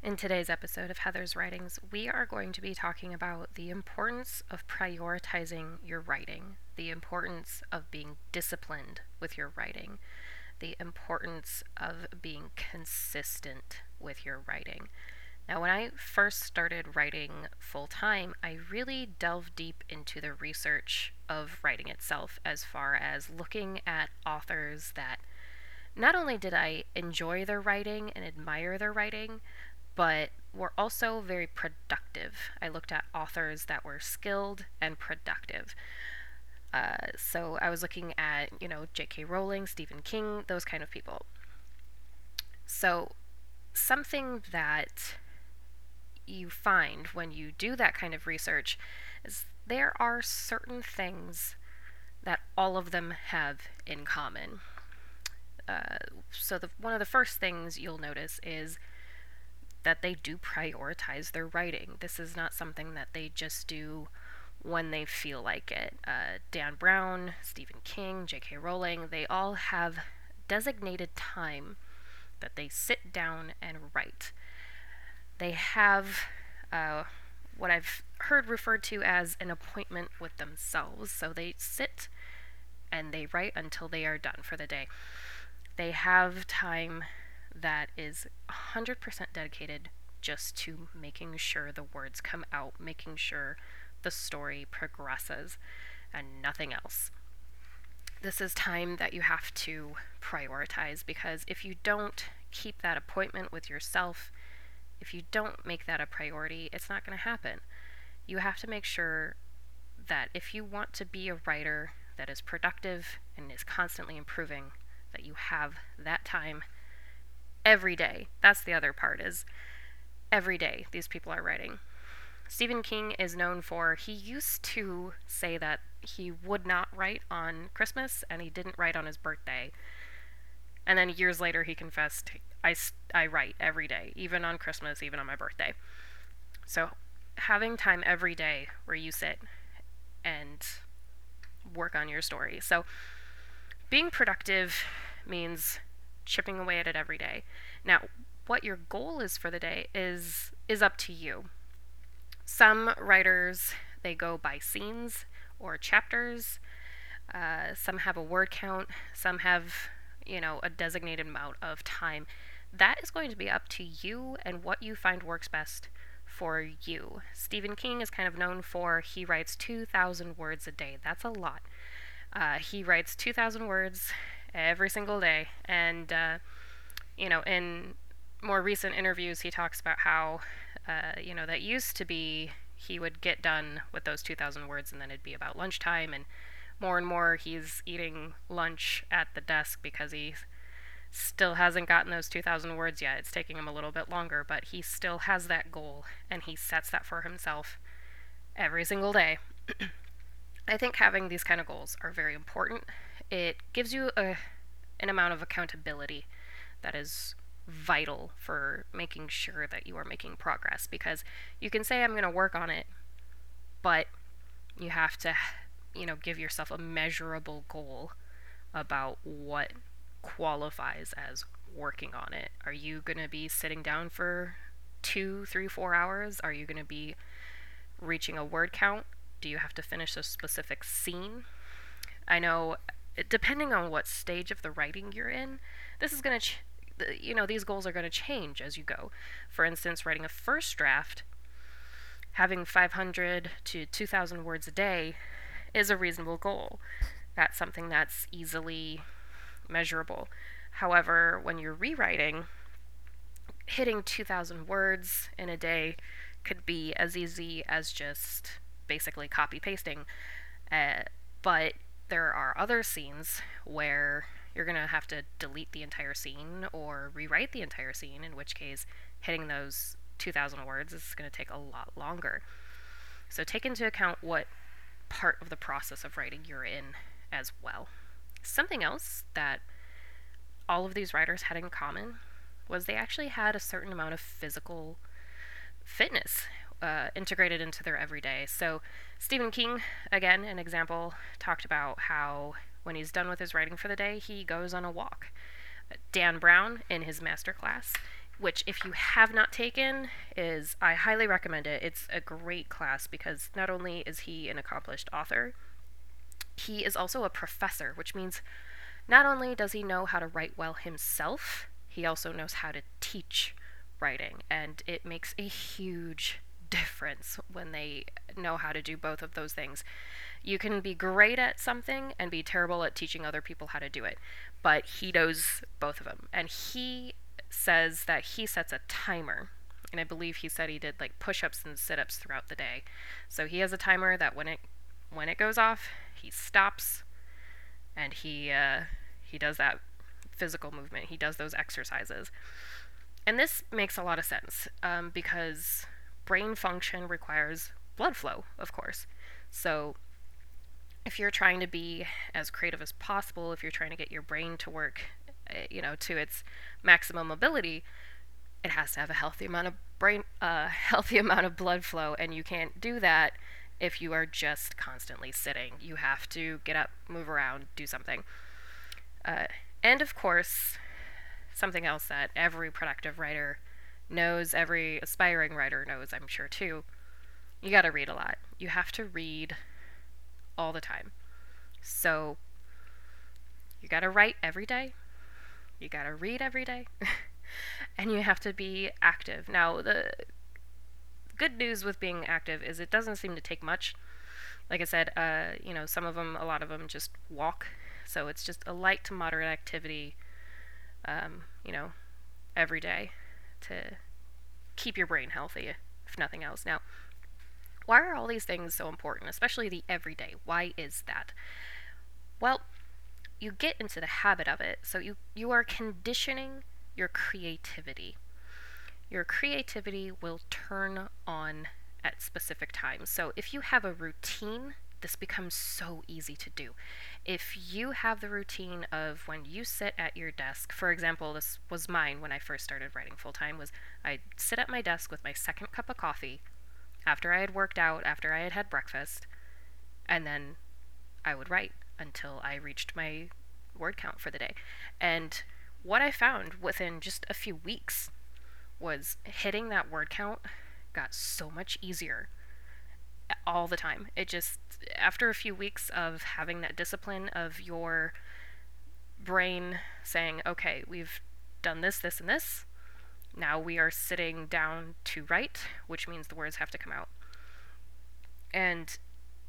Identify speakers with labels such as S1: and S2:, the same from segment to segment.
S1: In today's episode of Heather's Writings, we are going to be talking about the importance of prioritizing your writing, the importance of being disciplined with your writing, the importance of being consistent with your writing. Now, when I first started writing full time, I really delved deep into the research of writing itself as far as looking at authors that not only did I enjoy their writing and admire their writing, but were also very productive. I looked at authors that were skilled and productive. Uh, so I was looking at, you know, J.K. Rowling, Stephen King, those kind of people. So something that you find when you do that kind of research is there are certain things that all of them have in common. Uh, so the, one of the first things you'll notice is that they do prioritize their writing. This is not something that they just do when they feel like it. Uh, Dan Brown, Stephen King, J.K. Rowling, they all have designated time that they sit down and write. They have uh, what I've heard referred to as an appointment with themselves. So they sit and they write until they are done for the day. They have time that is 100% dedicated just to making sure the words come out, making sure the story progresses, and nothing else. This is time that you have to prioritize because if you don't keep that appointment with yourself, if you don't make that a priority, it's not going to happen. You have to make sure that if you want to be a writer that is productive and is constantly improving, that you have that time every day. That's the other part is every day these people are writing. Stephen King is known for he used to say that he would not write on Christmas and he didn't write on his birthday. And then years later he confessed I I write every day, even on Christmas, even on my birthday. So having time every day where you sit and work on your story. So being productive means chipping away at it every day. Now, what your goal is for the day is is up to you. Some writers they go by scenes or chapters. Uh, some have a word count. Some have, you know, a designated amount of time. That is going to be up to you and what you find works best for you. Stephen King is kind of known for he writes 2,000 words a day. That's a lot. Uh, he writes 2,000 words every single day. And, uh, you know, in more recent interviews, he talks about how, uh, you know, that used to be he would get done with those 2,000 words and then it'd be about lunchtime. And more and more he's eating lunch at the desk because he still hasn't gotten those 2,000 words yet. It's taking him a little bit longer, but he still has that goal and he sets that for himself every single day. I think having these kind of goals are very important. It gives you a, an amount of accountability that is vital for making sure that you are making progress because you can say I'm going to work on it but you have to you know give yourself a measurable goal about what qualifies as working on it. Are you going to be sitting down for two three four hours? Are you going to be reaching a word count do you have to finish a specific scene i know depending on what stage of the writing you're in, this is going to, ch- you know, these goals are going to change as you go. For instance, writing a first draft, having 500 to 2,000 words a day is a reasonable goal. That's something that's easily measurable. However, when you're rewriting, hitting 2,000 words in a day could be as easy as just basically copy pasting. Uh, but there are other scenes where you're going to have to delete the entire scene or rewrite the entire scene, in which case hitting those 2,000 words is going to take a lot longer. So take into account what part of the process of writing you're in as well. Something else that all of these writers had in common was they actually had a certain amount of physical fitness uh, integrated into their everyday. So, Stephen King, again, an example, talked about how when he's done with his writing for the day, he goes on a walk. Dan Brown, in his master class, which if you have not taken is I highly recommend it. It's a great class because not only is he an accomplished author, he is also a professor, which means not only does he know how to write well himself, he also knows how to teach writing, and it makes a huge difference when they know how to do both of those things. You can be great at something and be terrible at teaching other people how to do it, but he knows both of them. And he says that he sets a timer. And I believe he said he did like push-ups and sit-ups throughout the day. So he has a timer that when it when it goes off, he stops and he uh, he does that physical movement. He does those exercises. And this makes a lot of sense um, because brain function requires blood flow, of course. So if you're trying to be as creative as possible, if you're trying to get your brain to work, uh, you know, to its maximum ability, it has to have a healthy amount of brain, uh, healthy amount of blood flow, and you can't do that if you are just constantly sitting. You have to get up, move around, do something. Uh, and of course, something else that every productive writer knows, every aspiring writer knows, I'm sure too, you gotta read a lot. You have to read all the time. So, you gotta write every day, you gotta read every day, and you have to be active. Now, the good news with being active is it doesn't seem to take much. Like I said, uh, you know, some of them, a lot of them just walk. So it's just a light to moderate activity, um, you know, every day to keep your brain healthy, if nothing else. Now, why are all these things so important, especially the everyday? Why is that? Well, you get into the habit of it, so you, you are conditioning your creativity. Your creativity will turn on at specific times. So if you have a routine, this becomes so easy to do. If you have the routine of when you sit at your desk, for example, this was mine when I first started writing full time was I'd sit at my desk with my second cup of coffee after I had worked out, after I had had breakfast, and then I would write until I reached my word count for the day. And what I found within just a few weeks was hitting that word count got so much easier all the time. It just, after a few weeks of having that discipline of your brain saying, okay, we've done this, this, and this, now we are sitting down to write, which means the words have to come out. And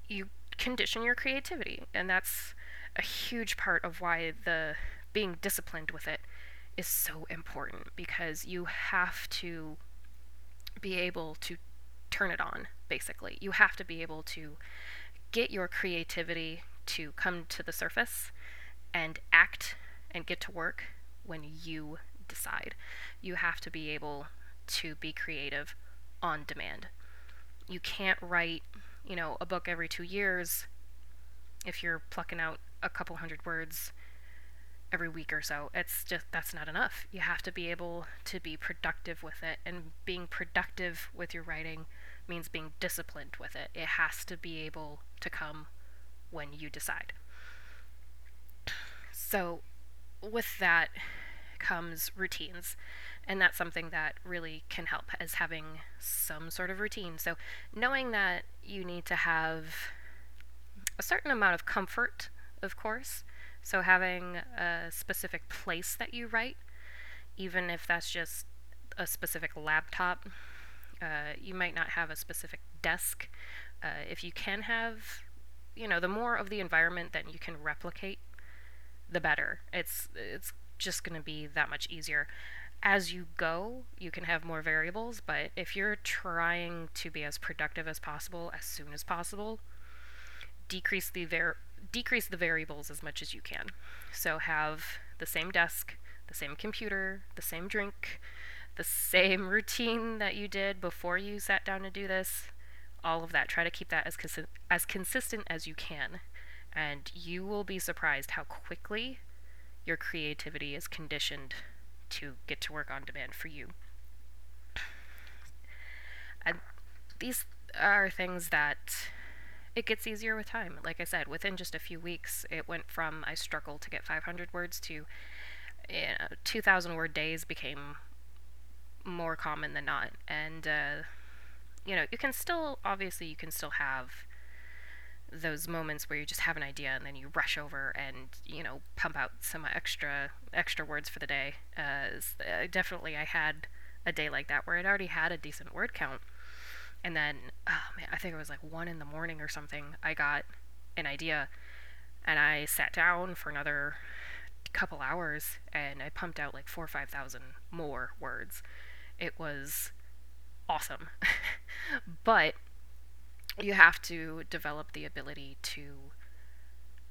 S1: you condition your creativity, and that's a huge part of why the being disciplined with it is so important because you have to be able to turn it on, basically. You have to be able to get your creativity to come to the surface and act and get to work when you decide. You have to be able to be creative on demand. You can't write, you know, a book every 2 years if you're plucking out a couple hundred words every week or so. It's just that's not enough. You have to be able to be productive with it and being productive with your writing means being disciplined with it. It has to be able to come when you decide. So with that comes routines. And that's something that really can help is having some sort of routine. So knowing that you need to have a certain amount of comfort, of course, so having a specific place that you write, even if that's just a specific laptop, uh, you might not have a specific desk. Uh, if you can have, you know, the more of the environment that you can replicate, the better. It's it's just going to be that much easier. As you go, you can have more variables, but if you're trying to be as productive as possible as soon as possible, decrease the var- decrease the variables as much as you can. So have the same desk, the same computer, the same drink, the same routine that you did before you sat down to do this. All of that. Try to keep that as consi- as consistent as you can, and you will be surprised how quickly your creativity is conditioned to get to work on demand for you. And these are things that it gets easier with time. Like I said, within just a few weeks, it went from I struggled to get 500 words to eh, you know, 2,000 word days became more common than not. And, uh, you know, you can still, obviously, you can still have those moments where you just have an idea and then you rush over and you know pump out some extra extra words for the day. Uh, uh, definitely i had a day like that where i'd already had a decent word count. And then oh man i think it was like one in the morning or something i got an idea and i sat down for another couple hours and i pumped out like four or five thousand more words it was awesome but you have to develop the ability to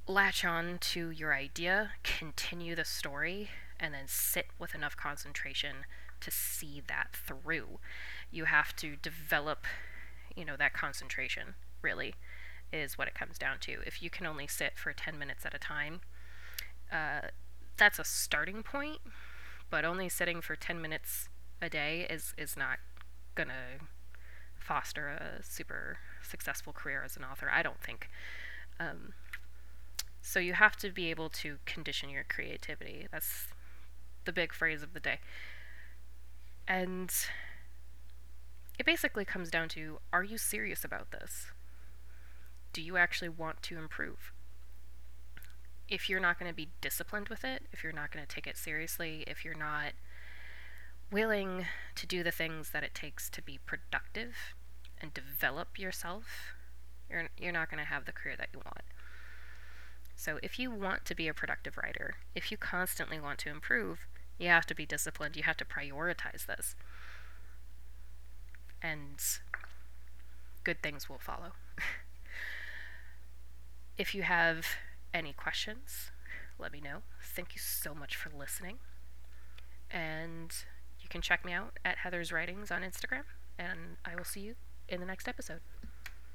S1: latch on to your idea, continue the story, and then sit with enough concentration to see that through. You have to develop, you know, that concentration, really, is what it comes down to. If you can only sit for 10 minutes at a time, uh, that's a starting point, but only sitting for 10 minutes a day is, is not gonna foster a super successful career as an author, I don't think. Um, so you have to be able to condition your creativity. That's the big phrase of the day. And it basically comes down to are you serious about this? Do you actually want to improve? If you're not going to be disciplined with it, if you're not going to take it seriously, if you're not willing to do the things that it takes to be productive and develop yourself, you're, you're not going to have the career that you want. So, if you want to be a productive writer, if you constantly want to improve, you have to be disciplined. You have to prioritize this. And good things will follow. if you have any questions, let me know. Thank you so much for listening. And you can check me out at Heather's Writings on Instagram, and I will see you in the next episode.